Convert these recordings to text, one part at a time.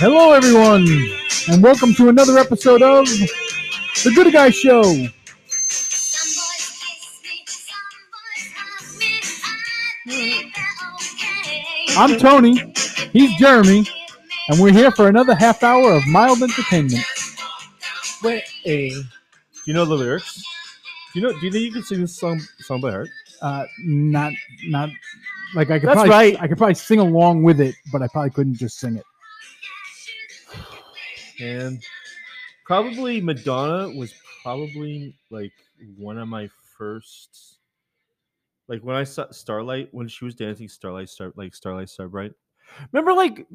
Hello, everyone, and welcome to another episode of The Good Guy Show. I'm Tony, he's Jeremy, and we're here for another half hour of mild entertainment. Wait, a. Do you know the lyrics? Do you know? Do you think you can sing this song song by heart? Uh, not, not like I could That's probably, right. I could probably sing along with it, but I probably couldn't just sing it. And probably Madonna was probably like one of my first. Like when I saw Starlight when she was dancing Starlight Star like Starlight Starbright. Remember like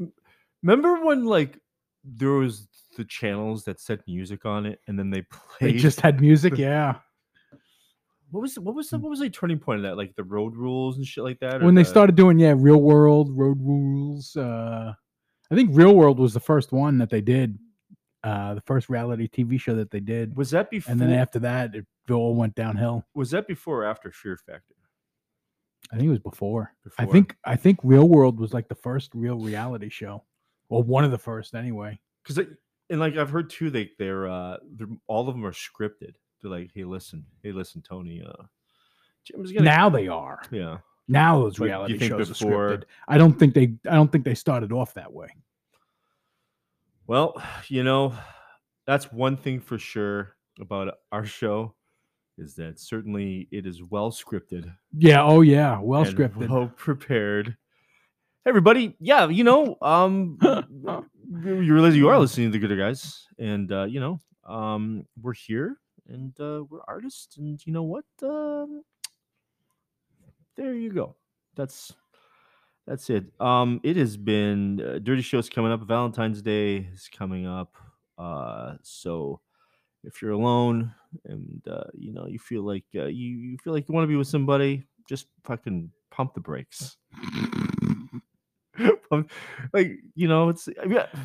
remember when like there was the channels that said music on it and then they played They just had music, yeah. what was what was the, what was the turning point of that like the road rules and shit like that When they the- started doing, yeah, Real World, Road Rules. Uh, I think Real World was the first one that they did, uh, the first reality TV show that they did. was that before And then after that, it all went downhill. was that before or after Fear Factor? I think it was before. I think I think Real World was like the first real reality show, or one of the first anyway. because and like I've heard too, they they're uh they're all of them are scripted. They're like, hey, listen, hey, listen, Tony, uh, Jim's gonna Now they are. yeah. Now those reality shows before- are scripted. I don't think they. I don't think they started off that way. Well, you know, that's one thing for sure about our show is that certainly it is well scripted, Yeah. Oh yeah. Well scripted. well prepared. Hey, everybody, yeah, you know, um, you you realize you are listening to the Gooder Guys, and uh, you know, um, we're here and uh, we're artists, and you know what? Um, there you go. That's that's it. Um, it has been uh, Dirty Show's coming up. Valentine's Day is coming up. Uh, so if you're alone and uh, you know you feel like uh, you you feel like you want to be with somebody, just fucking pump the brakes. Like you know, it's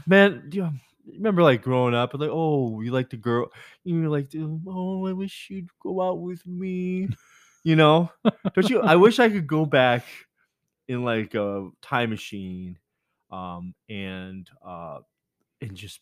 man. You remember like growing up? Like, oh, you like the girl. You like, oh, I wish you'd go out with me. You know, don't you? I wish I could go back in like a time machine, um, and uh, and just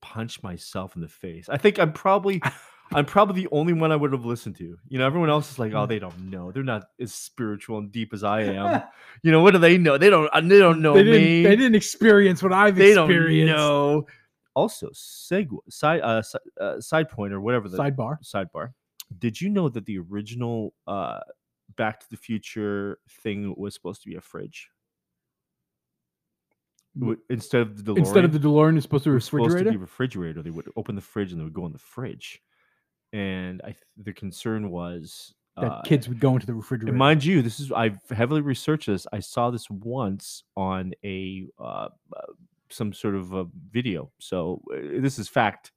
punch myself in the face. I think I'm probably. I'm probably the only one I would have listened to. You know, everyone else is like, "Oh, they don't know. They're not as spiritual and deep as I am." You know, what do they know? They don't. uh, They don't know they me. didn't. They didn't experience what I've They don't experienced. know. Also, segue side uh, si- uh, side point or whatever the Sidebar. sidebar. Did you know that the original uh, Back to the Future thing was supposed to be a fridge W- W- instead of the DeLorean? Instead of the DeLorean, it's supposed to be was supposed refrigerator. to be refrigerator. They would open the fridge and they would go in the fridge. And I, the concern was that uh, kids would go into the refrigerator. and mind you, this is I've heavily researched this. I saw this once on a uh, uh, some sort of a video, so uh, this is fact.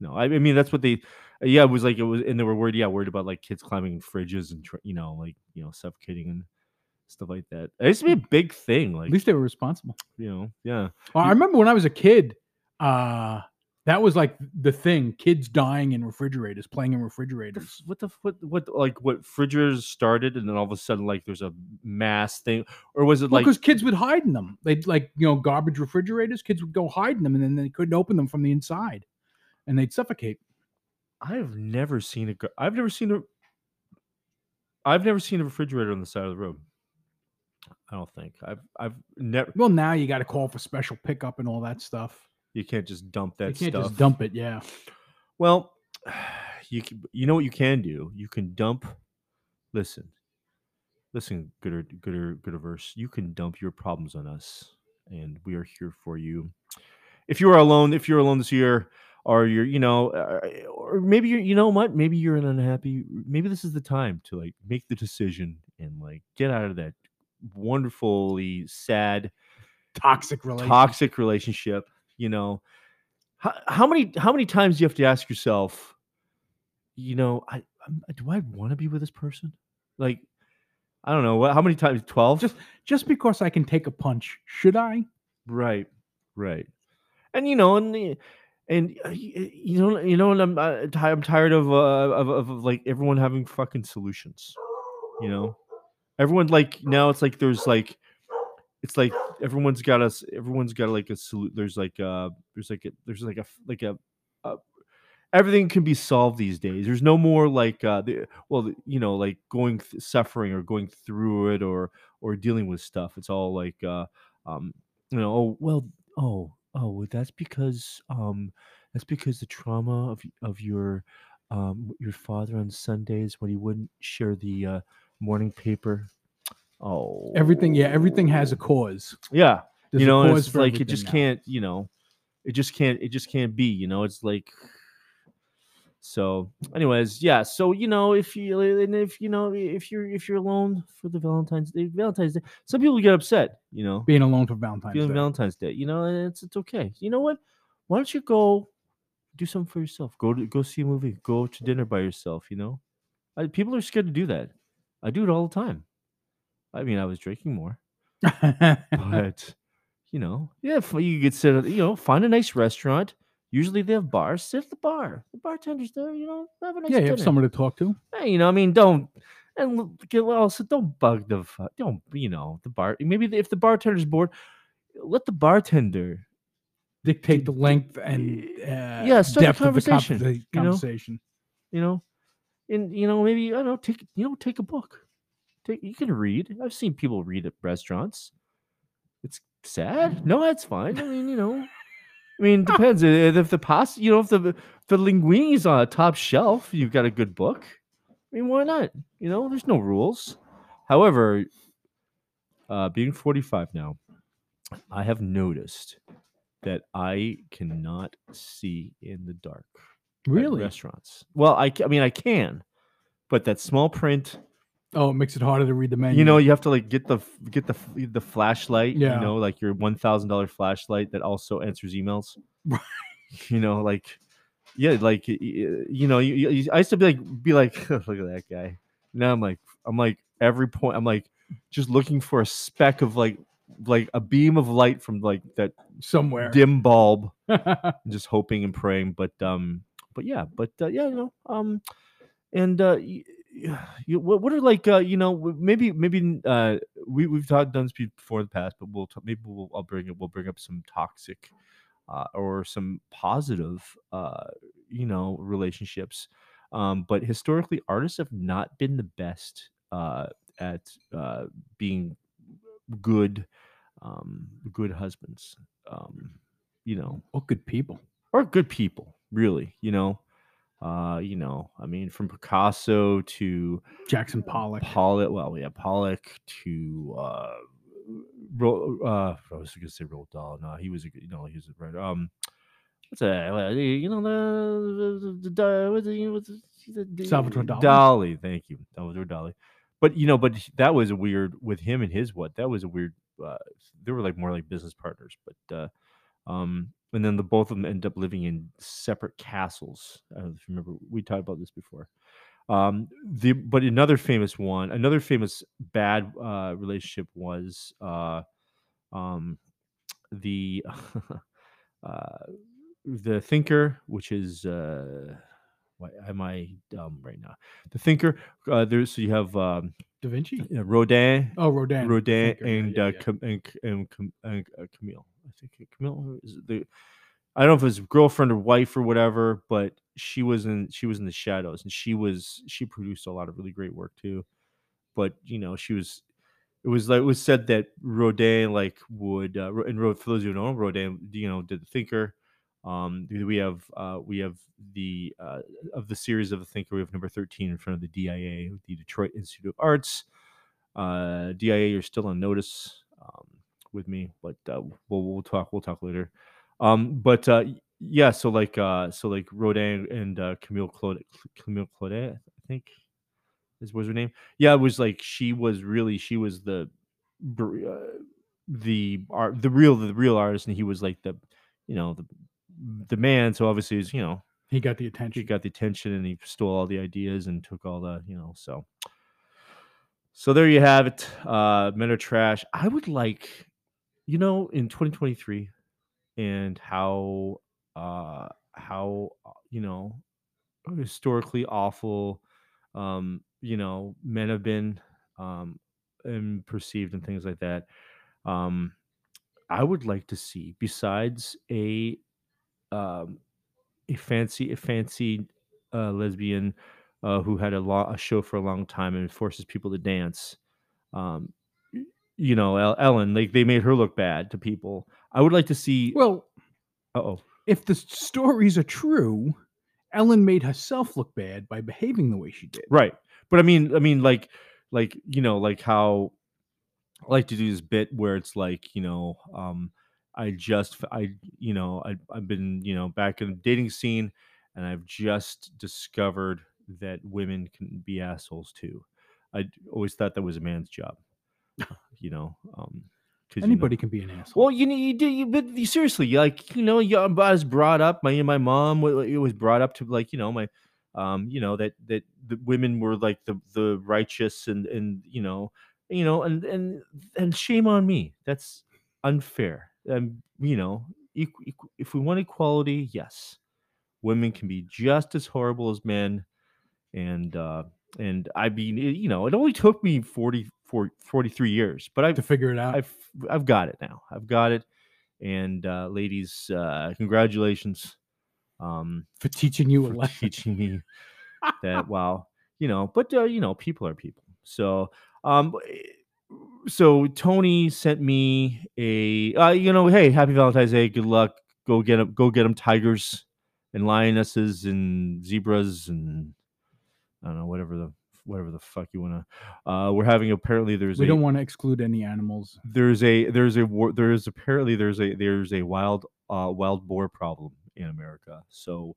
No, I, I mean that's what they. Yeah, it was like it was, and they were worried. Yeah, worried about like kids climbing fridges and tr- you know, like you know, suffocating and stuff like that. It used to be a big thing. Like At least they were responsible. you know, yeah. Well, I remember when I was a kid, uh, that was like the thing: kids dying in refrigerators, playing in refrigerators. what the what what like what refrigerators started and then all of a sudden like there's a mass thing or was it like because kids would hide in them. They'd like you know garbage refrigerators. Kids would go hide in them, and then they couldn't open them from the inside, and they'd suffocate. I've never seen a. I've never seen a. I've never seen a refrigerator on the side of the road. I don't think I've. I've never. Well, now you got to call for special pickup and all that stuff. You can't just dump that you can't stuff. just dump it. Yeah. Well, you can, you know what you can do. You can dump. Listen, listen, gooder, gooder, gooderverse. You can dump your problems on us, and we are here for you. If you are alone, if you're alone this year, or you're, you know, uh, or maybe you're, you know what, maybe you're an unhappy. Maybe this is the time to like make the decision and like get out of that wonderfully sad Toxic relationship. toxic relationship you know how, how many how many times do you have to ask yourself you know i I'm- do i want to be with this person like i don't know what how many times 12 Just just because I can take a punch, should I? right right and you know and the- and uh, you know you know and i'm uh, i'm tired of, uh, of of of, like everyone having fucking solutions you know everyone like now it's like there's like it's like everyone's got us. Everyone's got like a salute. There's like uh there's like a there's like a like a, a everything can be solved these days. There's no more like uh the, well you know like going th- suffering or going through it or or dealing with stuff. It's all like uh um you know oh well oh oh well, that's because um that's because the trauma of of your um your father on Sundays when he wouldn't share the uh morning paper. Oh Everything, yeah, everything has a cause. yeah There's you a know and cause it's for like it everything just now. can't you know it just can't it just can't be you know it's like so anyways yeah so you know if you and if you know if you're if you're alone for the valentine's day valentine's day some people get upset you know? Being alone for Valentine's feeling Day. valentine's day you know it's it's okay. You know what? Why don't you go do something for yourself? Go to go see a movie go to dinner by yourself you know? I, people are scared to do that. I do it all the time. I mean i was drinking more. But you know, yeah, if you could sit, you know, find a nice restaurant. Usually they have bars. Sit at the bar. The bartender's there. You know, have a nice yeah, you dinner. have someone to talk to. Hey, you know, I mean, don't and get also don't bug the fu- don't you know the bar. Maybe if the bartender's bored, let the bartender. Dictate the length and uh, Yeah, start the depth of the, conversation, the you know? conversation. You know, and you know maybe I don't know. Take you know take a book. Take you can read. I've seen people read at restaurants. It's sad. No, that's fine. I mean, you know. I mean, it depends if the pasta, you know, if the the linguini's on a top shelf, you've got a good book. I mean, why not? You know, there's no rules. However, uh, being 45 now, I have noticed that I cannot see in the dark Really? restaurants. Well, I, I mean, I can, but that small print, Oh, it makes it harder to read the menu. you know, you have to like get the get the the flashlight, Yeah. you know, like your one thousand dollar flashlight that also answers emails. Right. You know, like yeah, like you know, you, you, I used to be like be like, look at that guy. Now I'm like, I'm like every point, I'm like just looking for a speck of like like a beam of light from like that somewhere. dim bulb just hoping and praying but um but yeah but uh, yeah you know um and uh you, what, what are like uh you know maybe maybe uh we, we've talked done this before in the past but we'll t- maybe we'll i'll bring it we'll bring up some toxic uh, or some positive uh you know relationships um but historically artists have not been the best uh at uh being good um good husbands um you know or good people. or good people, really. You know, uh, you know, I mean, from Picasso to Jackson Pollock. Pollock. Well, yeah, Pollock to uh, Ro- uh, I was gonna say Roald Dahl. No, he was a good. You know, he was a right. Um, what's that? uh, You know the the, the, the what's the, what's the, the Salvatore Dali? Dali. Thank you, Salvatore Dali. But you know, but that was a weird with him and his what? That was a weird. Uh, they were like more like business partners, but uh, um, and then the both of them end up living in separate castles. I don't if you remember we talked about this before. Um, the but another famous one, another famous bad uh, relationship was uh, um, the uh, the thinker, which is uh, am I dumb right now? The thinker. Uh, there's so you have um, Da Vinci. uh, Rodin, Oh, Rodin. Rodin yeah, and, yeah, uh, yeah. Cam- and and, and uh, Camille. I think Camille is the. I don't know if it was girlfriend or wife or whatever, but she was in she was in the shadows and she was she produced a lot of really great work too. But you know she was. It was like it was said that Rodin like would uh, and for those who don't know Rodin you know did the Thinker. Um, we have uh, we have the uh, of the series of the Thinker we have number thirteen in front of the DIA, the Detroit Institute of Arts. Uh dia you're still on notice um with me but uh we'll, we'll talk we'll talk later. Um but uh yeah so like uh so like rodin and camille claude camille Claudel i think is was her name? Yeah it was like she was really she was the the art the real the real artist and he was like the you know the the man so obviously he's you know He got the attention. he got the attention and he stole all the ideas and took all the you know so so there you have it uh men are trash i would like you know in 2023 and how uh how uh, you know historically awful um you know men have been um and perceived and things like that um I would like to see besides a um a fancy a fancy uh, lesbian uh, who had a, lo- a show for a long time and forces people to dance. Um, you know, El- Ellen, like they made her look bad to people. I would like to see. Well, oh. if the stories are true, Ellen made herself look bad by behaving the way she did. Right. But I mean, I mean, like, like you know, like how I like to do this bit where it's like, you know, um, I just, I, you know, I, I've been, you know, back in the dating scene, and I've just discovered that women can be assholes too. I always thought that was a man's job, you know. Um, 'cause, you know- Anybody can be an asshole. well, you know, you do, you, but you- seriously, like, you know, you, I was brought up, my my mom, it was brought up to like, you know, my, um, you know, that that the women were like the the righteous and and you know, you know, and and and shame on me. That's unfair. Um, you know, if we want equality, yes, women can be just as horrible as men, and uh, and I mean, it- you know, it only took me 40, 40 43 years, but I to figure it out. I've I've got it now. I've got it. And uh, ladies, uh, congratulations um, for teaching you a for lesson. teaching me that. Wow, you know, but uh, you know, people are people. So, um, so Tony sent me a, uh, you know, hey, happy Valentine's Day. Good luck. Go get them. Go get them. Tigers and lionesses and zebras and I don't know whatever the whatever the fuck you want to. Uh, we're having apparently there's We a don't want to exclude any animals. there's a there's a war there is apparently there's a there's a wild uh wild boar problem in America. So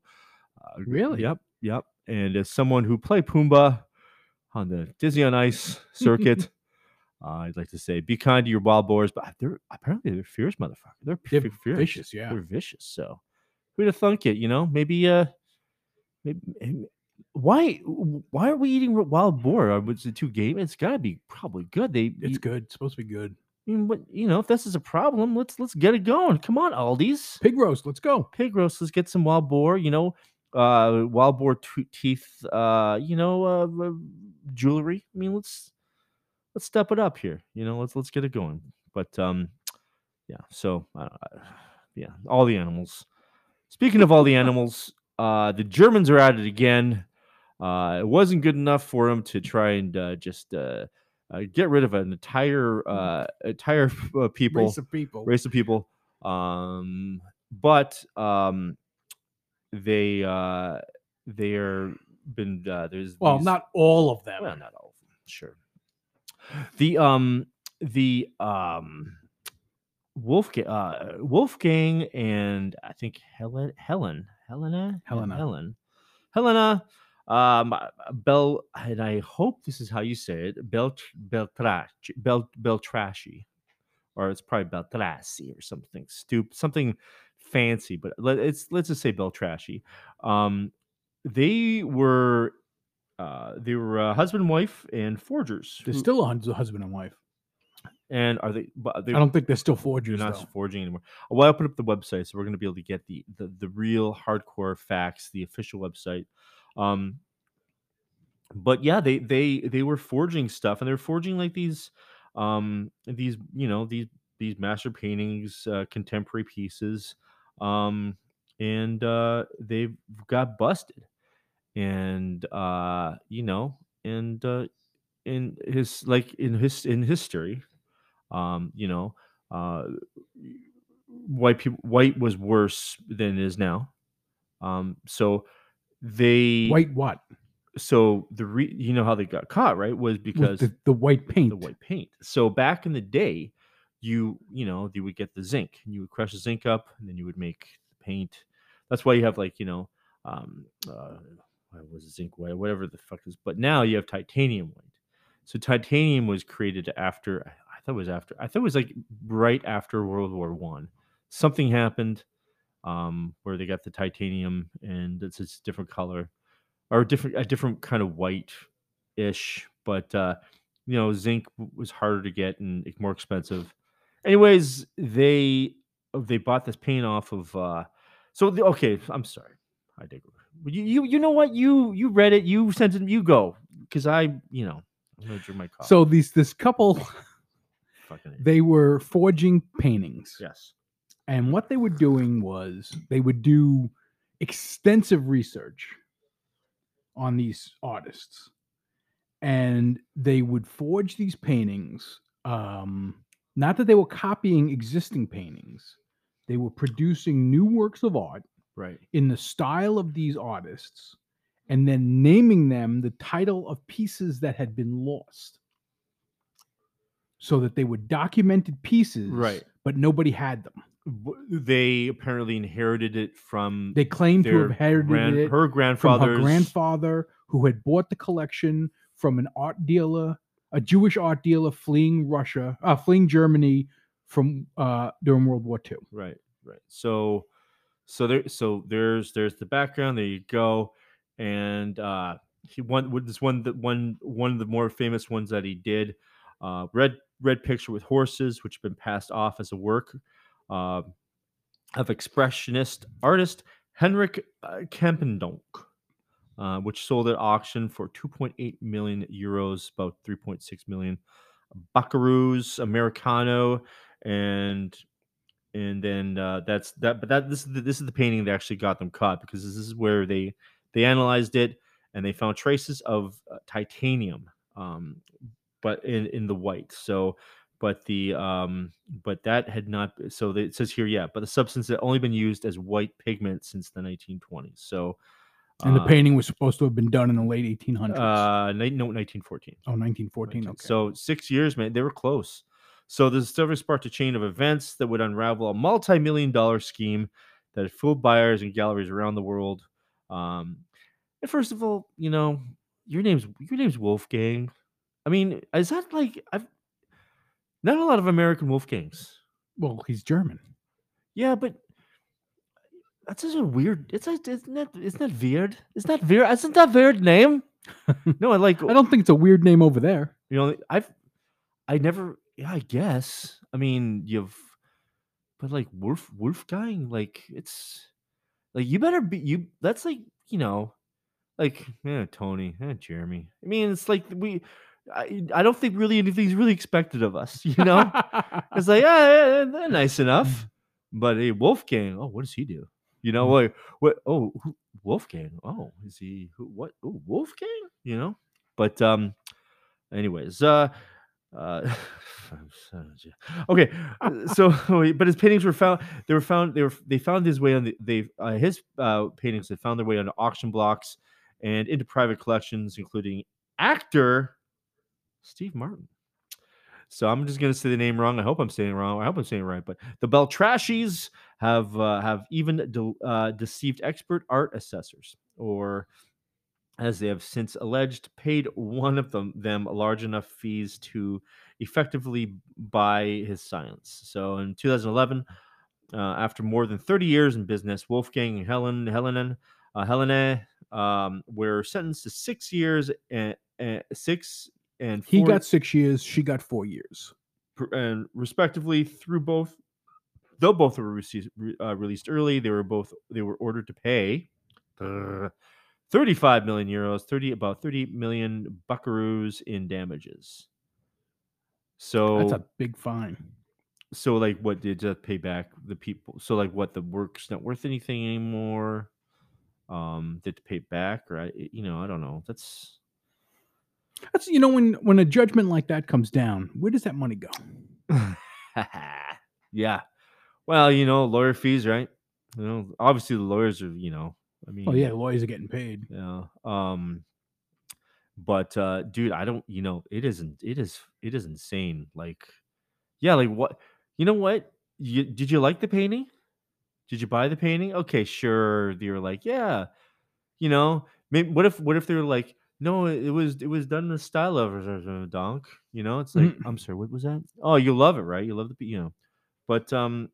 uh, Really? Yep, yep. And as someone who played Pumbaa on the Disney on Ice circuit, uh, I'd like to say be kind to your wild boars, but they're apparently they're fierce motherfuckers. They're, They're f- fierce. vicious, yeah. They're vicious. So who'd have thunk it? You know, maybe uh, maybe. why why are we eating wild boar? Uh, Was it too game? It's got to be probably good. They It's eat- good. It's supposed to be good. I mean, what you know, if this is a problem, let's let's get it going. Come on, Aldi's Pig roast. Let's go. pig roast. Let's get some wild boar. You know, uh, wild boar t- teeth. Uh, you know, uh, uh, jewelry. I mean, let's let's step it up here. You know, let's let's get it going. But um, yeah. So uh, yeah, all the animals. Speaking of all the animals, uh, the Germans are at it again. Uh, it wasn't good enough for them to try and uh, just uh, uh, get rid of an entire uh, entire uh, people Race of people. race of people. Um, but um, they uh, they're been uh, there's well, these- not all of them. well, not all of them, sure. The um the um Wolfgang uh Wolfgang and I think Helen Helen Helena? Helena. Helen. Helena um Bel and I hope this is how you say it Bel Beltrash Bel Beltrashy or it's probably Beltrassi or something stupid something fancy but let, it's let's just say Beltrashy um they were uh, they were uh, husband and wife and forgers. They're who- still a hus- husband and wife. and are they? But they, I don't think they're still they're forgers. not though. forging anymore. Well, I'll put up the website, so we're going to be able to get the, the the real hardcore facts, the official website. Um, but yeah, they they they were forging stuff, and they're forging like these, um, these you know these these master paintings, uh, contemporary pieces, um, and uh, they've got busted, and uh, you know, and uh, in his like in his in history, um, you know, uh, white people white was worse than it is now. Um, so they White what? so the re- you know how they got caught right was because the, the white paint. the white paint. So back in the day, you you know you would get the zinc and you would crush the zinc up and then you would make the paint. That's why you have like you know um uh was zinc white whatever the fuck is. But now you have titanium white. So titanium was created after I thought it was after I thought it was like right after World War One. Something happened um where they got the titanium and it's a different color or different a different kind of white ish but uh you know zinc was harder to get and more expensive anyways they they bought this paint off of uh so the, okay i'm sorry i dig you, you you know what you you read it you sent it you go because i you know i'm gonna drink my coffee So these this couple fucking they were forging paintings. yes. And what they were doing was they would do extensive research on these artists. And they would forge these paintings. Um, not that they were copying existing paintings, they were producing new works of art Right. in the style of these artists and then naming them the title of pieces that had been lost so that they were documented pieces Right. but nobody had them They apparently inherited it from they claimed to have inherited gran- it her from her grandfather who had bought the collection from an art dealer a jewish art dealer fleeing russia uh, fleeing germany from uh, during world war ii Right, right. So, so there, so there's there's the background. There you go, and uh, he one this one that one one of the more famous ones that he did, uh, red red picture with horses, which have been passed off as a work uh, of expressionist artist Henrik uh, Campendonk. Uh, which sold at auction for 2.8 million euros, about 3.6 million buckaroos, Americano, and and then uh, that's that. But that this is the, this is the painting that actually got them caught because this is where they they analyzed it and they found traces of uh, titanium, um, but in in the white. So, but the um, but that had not. So the, it says here, yeah, but the substance had only been used as white pigment since the 1920s. So. and the painting was supposed to have been done in the late 1800s Uh, no, 1914. oh 1914 19. okay So six years, man, they were close. So the discovery sparked a chain of events that would unravel a multi-million dollar scheme that fooled buyers and galleries around the world. Um, and first of all, you know, your name's your name's Wolfgang. I mean, is that like I've not a lot of American Wolfgangs. well he's german Yeah, but that's just a weird. It's like isn't that isn't that weird? Isn't that weird? Isn't that weird name? no, I like i don't think it's a weird name over there You know, I've I never yeah, I guess. I mean, you've but like Wolf Wolfgang, like it's like you better be you that's like, you know, like yeah, Tony, eh, Jeremy. I mean, it's like we I, I don't think really anything's really expected of us, you know? it's like, yeah, yeah, they're nice enough. But hey, Wolfgang, oh, what does he do? You know, Mm. like what oh who, Wolfgang. Oh, is he who what oh Wolfgang? You know? But um anyways, uh uh okay uh, so but his paintings were found they were found they were they found his way on the they uh, his uh paintings they found their way onto auction blocks and into private collections including actor steve martin. So i'm just going to say the name wrong. I hope i'm saying wrong. I hope i'm saying right but the beltrashi's have uh, have even de- uh, deceived expert art assessors or as they have since alleged, paid one of them, them large enough fees to effectively by his silence. So in 2011, uh, after more than 30 years in business, Wolfgang and Helen Helenen uh, Helene um, were sentenced to six years and, and six and he got six years she got four years and respectively through both. Though both were re- uh, released early, they were both they were ordered to pay. uh, 35 million euros, 30 about 30 million buckaroos in damages. So that's a big fine so like what did just pay back the people? So like what the work's not worth anything anymore? Um, did to pay back or I, you know I don't know. That's that's you know when when a judgment like that comes down where does that money go yeah. Well, you know lawyer fees, right? You know, obviously the lawyers are you know. I mean, oh yeah lawyers are getting paid Yeah. Um but uh dude, I don't you know, it isn't it is it is insane. Like yeah, like what you know what? You did you like the painting? Did you buy the painting? Okay, sure. They were like, yeah. You know, maybe what if what if they were like, no, it was it was done in the style of a donk. You know, it's like. I'm sorry, what was that? Oh, you love it, right? You love the you know. But um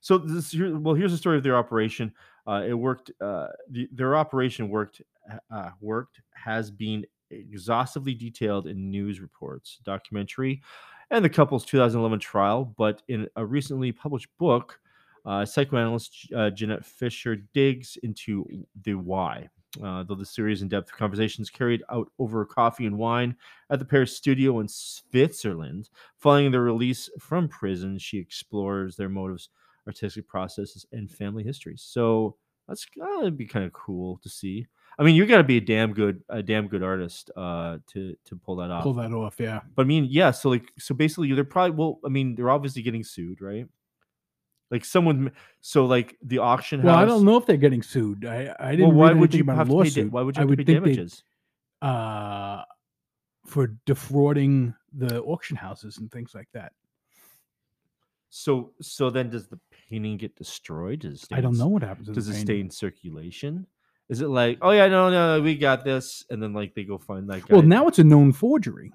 so this here well here's the story of their operation. Uh, it worked. Uh, the, their operation worked. Uh, worked has been exhaustively detailed in news reports, documentary, and the couple's 2011 trial. But in a recently published book, uh, psychoanalyst uh, Jeanette Fischer digs into the why. Uh, though the series in-depth conversations carried out over coffee and wine at the Paris studio in Switzerland. Following their release from prison, she explores their motives, artistic processes, and family histories. So that's gotta be kind of cool to see. I mean, you got to be a damn good, a damn good artist uh, to to pull that off. Pull that off, yeah. But I mean, yeah. So like, so basically, they're probably well. I mean, they're obviously getting sued, right? Like someone, so like the auction house. Well, I don't know if they're getting sued. I I didn't Well, why would you about have to pay? why would you I would to pay think they- damages? uh, for defrauding the auction houses and things like that. So, so then does the painting get destroyed? Does it stay I don't know what happens. Does the it painting. stay in circulation? Is it like, oh yeah, no, no, we got this, and then like they go find that guy? Well, now it's a known forgery.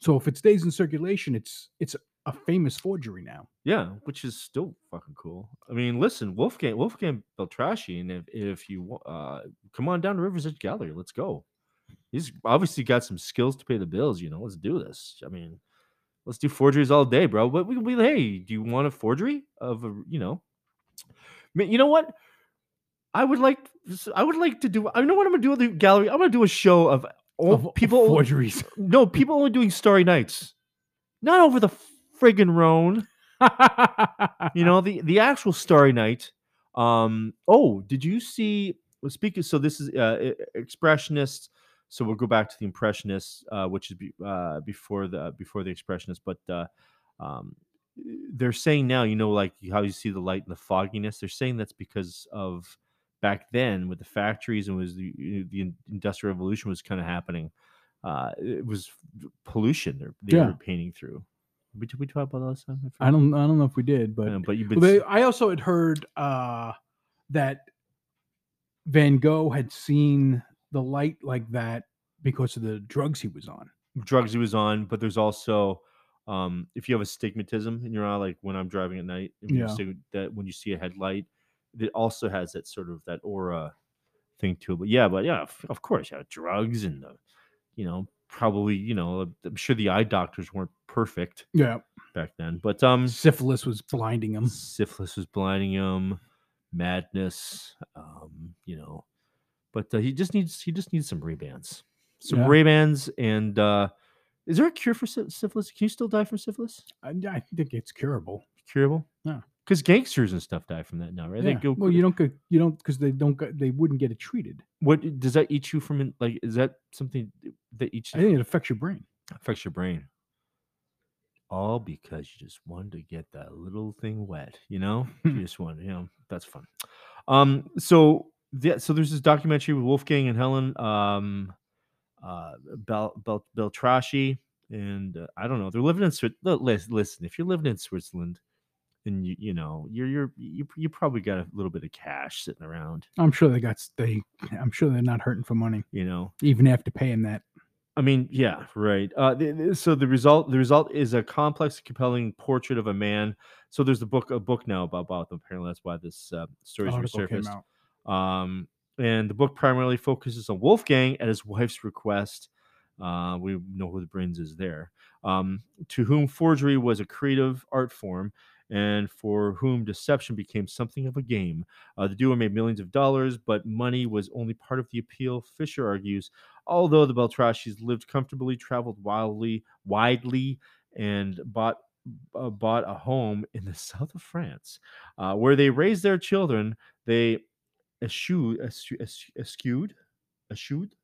So if it stays in circulation, it's it's a famous forgery now. Yeah, which is still fucking cool. I mean, listen, Wolfgang Wolfgang Beltraschi, and if if you uh come on down to Rivers Edge Gallery, let's go. He's obviously got some skills to pay the bills. You know, let's do this. I mean, let's do forgeries all day, bro. But we, we hey, do you want a forgery of a you know? You know what? I would like I would like to do. I know what I'm gonna do with the gallery. I'm gonna do a show of all people forgeries. No, people only doing Starry Nights, not over the friggin' Rhone you know the the actual starry night um oh did you see well, speaking so this is uh e- expressionists so we'll go back to the impressionists uh which is be, uh before the before the expressionists but uh um they're saying now you know like how you see the light and the fogginess they're saying that's because of back then with the factories and was the the industrial revolution was kind of happening uh it was pollution they're, they Yeah. were painting through we, did we talk about that last time I forget. don't I don't know if we did, but I but you've Well, been they, I also had heard uh, that Van Gogh had seen the light like that because of the drugs he was on. drugs he was on, but there's also um, if you have astigmatism in your eye, like when I'm driving at night, you Yeah. see that when you see a headlight, it also has that sort of that aura thing to it. But yeah, but yeah, of- of course, yeah, drugs and the, you know, probably you know, I'm sure the eye doctors weren't perfect Yeah, back then, but um, syphilis was blinding him. syphilis was blinding him, madness, um, you know, but uh, he just needs he just needs some Ray-Bans, some Yeah. Ray-Bans, and uh, is there a cure for syphilis? Can you still die from syphilis? I, I think it's curable. Curable? Yeah. Because gangsters and stuff die from that now, right? They go. well, you don't get you don't because they don't get, they wouldn't get it treated. What does that eat you from? Like, is that something that eats I think it affects your brain. affects your brain? All because you just wanted to get that little thing wet, you know? you just want. you know, that's fun. Um, so yeah, so there's this documentary with Wolfgang and Helen um uh Bel Bel Beltraschi, and uh, I don't know, they're living in Switzerland. Listen, if you're living in Switzerland and you you know, you're you're you, you probably got a little bit of cash sitting around, I'm sure they got they. I'm sure they're not hurting for money you know. even after paying that. I mean, yeah, right. Uh, th- th- so the result, the result is a complex, compelling portrait of a man. So there's a book, a book now about, about them. Apparently, that's why this uh, story's Article came resurfaced. out. Um, and the book primarily focuses on Wolfgang at his wife's request. Uh, we know who the brains is there. Um, to whom forgery was a creative art form, and for whom deception became something of a game. Uh, the duo made millions of dollars, but money was only part of the appeal. Fischer argues, although the Beltrashis lived comfortably, traveled wildly, widely, and bought uh, bought a home in the south of France, uh, where they raised their children. They eschewed, eschew- esch- eschewed, eschewed,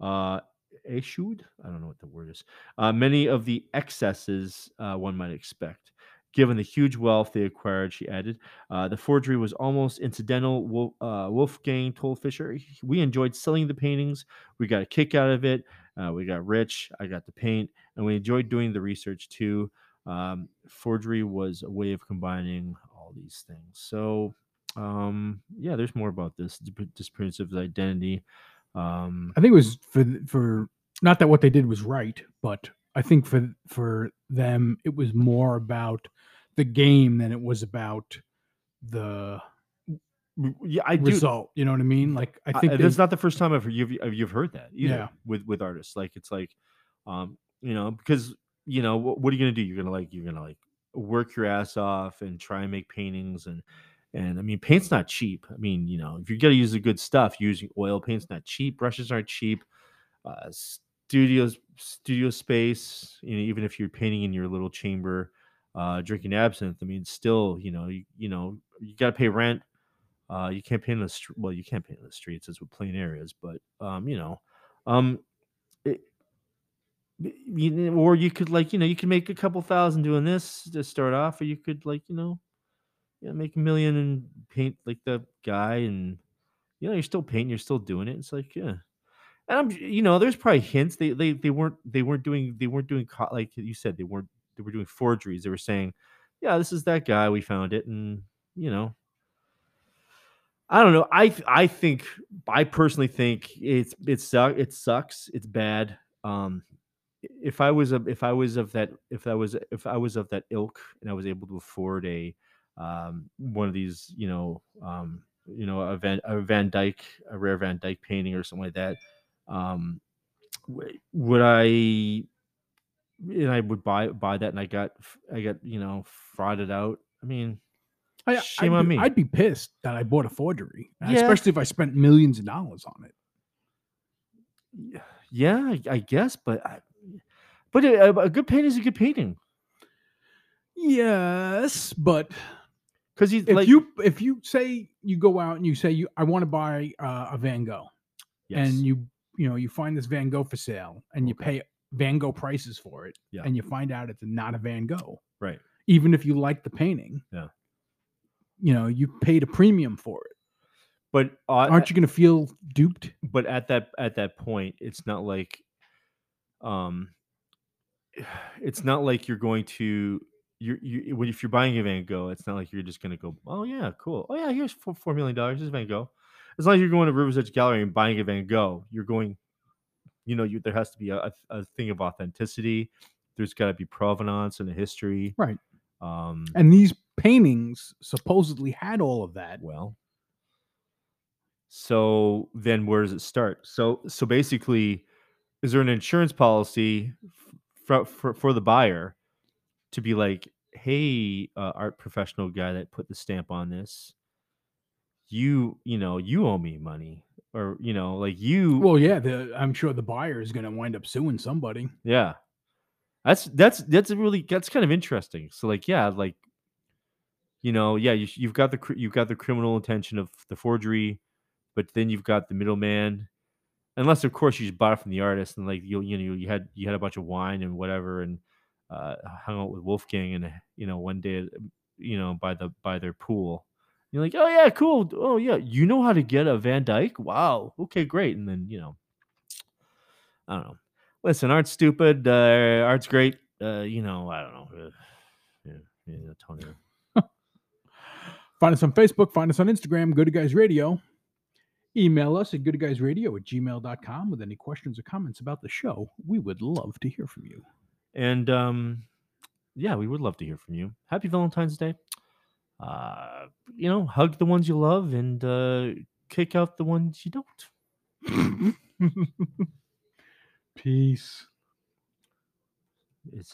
uh, eschewed. I don't know what the word is. Uh, many of the excesses uh, one might expect. Given the huge wealth they acquired, she added, uh, the forgery was almost incidental. Wolf, uh, Wolfgang told Fischer, "We enjoyed selling the paintings. We got a kick out of it. Uh, we got rich. I got the paint, and we enjoyed doing the research too. Um, forgery was a way of combining all these things. So, um, yeah, there's more about this disappearance of identity. Um, I think it was for for not that what they did was right, but I think for for them it was more about the game than it was about the yeah, I do. result. You know what I mean? Like I I- think that's not the first time I've you've uh, you've heard that either Yeah. with with artists. Like it's like, um, you know, because you know what, what are you gonna do? You're gonna like you're gonna like work your ass off and try and make paintings and And I mean, paint's not cheap. I mean, you know, if you're gonna use the good stuff, using oil paint's not cheap. Brushes aren't cheap. Uh, studios, studio space. You know, even if you're painting in your little chamber, uh, drinking absinthe. I mean, still, you know, you, you know, you got to pay rent. Uh, you can't paint in the street. Well, you can't paint in the streets as with plain areas, but um, you know, um, or you could like, you know, you could make a couple thousand doing this to start off, or you could like, you know, yeah, make a million and paint like the guy, and you know, you're still painting, you're still doing it. It's like, yeah. And I'm, you know, there's probably hints. They, they, they weren't, they weren't doing, they weren't doing, like you said, they weren't, they were doing forgeries. They were saying, yeah, this is that guy. We found it, and you know, I don't know. I I think I personally think it's it suck it sucks. It's bad. Um if I was a if I was of that if I was if I was of that ilk and I was able to afford a um one of these, you know, um you know, a Van a Van Dyke, a rare Van Dyke painting or something like that. Um would I and I would buy buy that and I got I got, you know, frauded out. I mean, I, Shame I'd on be, me. I'd be pissed that I bought a forgery, Yeah. especially if I spent millions of dollars on it. yeah, I, I guess, but I, but a, a good painting is a good painting Yes, but because if like you if you say you go out and you say you I want to buy uh, a Van Gogh, yes. and you you know you find this Van Gogh for sale, and you Okay. pay Van Gogh prices for it, Yeah. and you find out it's not a Van Gogh, right, even if you like the painting. Yeah. You know, you paid a premium for it. but uh, Aren't you going to feel duped? but at that at that point it's not like um it's not like you're going to you're you when if you're buying a Van Gogh, it's not like you're just gonna go, oh yeah, cool. Oh yeah, here's four, four million dollars. This is Van Gogh. As long as you're going to Rivers Edge Gallery and buying a Van Gogh, you're going, you know, you there has to be a, a, a thing of authenticity. There's got to be provenance and a history. Right. Um. And these paintings supposedly had all of that. Well, so then where does it start? So so basically, is there an insurance policy for for, for the buyer to be like, hey, uh, art professional guy that put the stamp on this, you you know you owe me money, or you know like you Well, yeah, the, I'm sure the buyer is going to wind up suing somebody. Yeah. That's that's that's a really that's kind of interesting. So like yeah, like you know, yeah, you, you've got the you've got the criminal intention of the forgery, but then you've got the middleman. Unless of course you just bought it from the artist and like you you know you had you had a bunch of wine and whatever and uh hung out with Wolfgang and you know one day you know by the by their pool. You're like, "Oh yeah, cool. Oh yeah, you know how to get a Van Dyke? Wow. Okay, great." And then, you know, I don't know. Listen, art's stupid. Uh, art's great. Uh, you know, I don't know. Yeah, yeah, Tony. Find us on Facebook, find us on Instagram, Good Guys Radio. Email us at goodguysradio at gmail.com with any questions or comments about the show. We would love to hear from you. And um, yeah, we would love to hear from you. Happy Valentine's Day. Uh, you know, hug the ones you love and uh, kick out the ones you don't. Peace. It's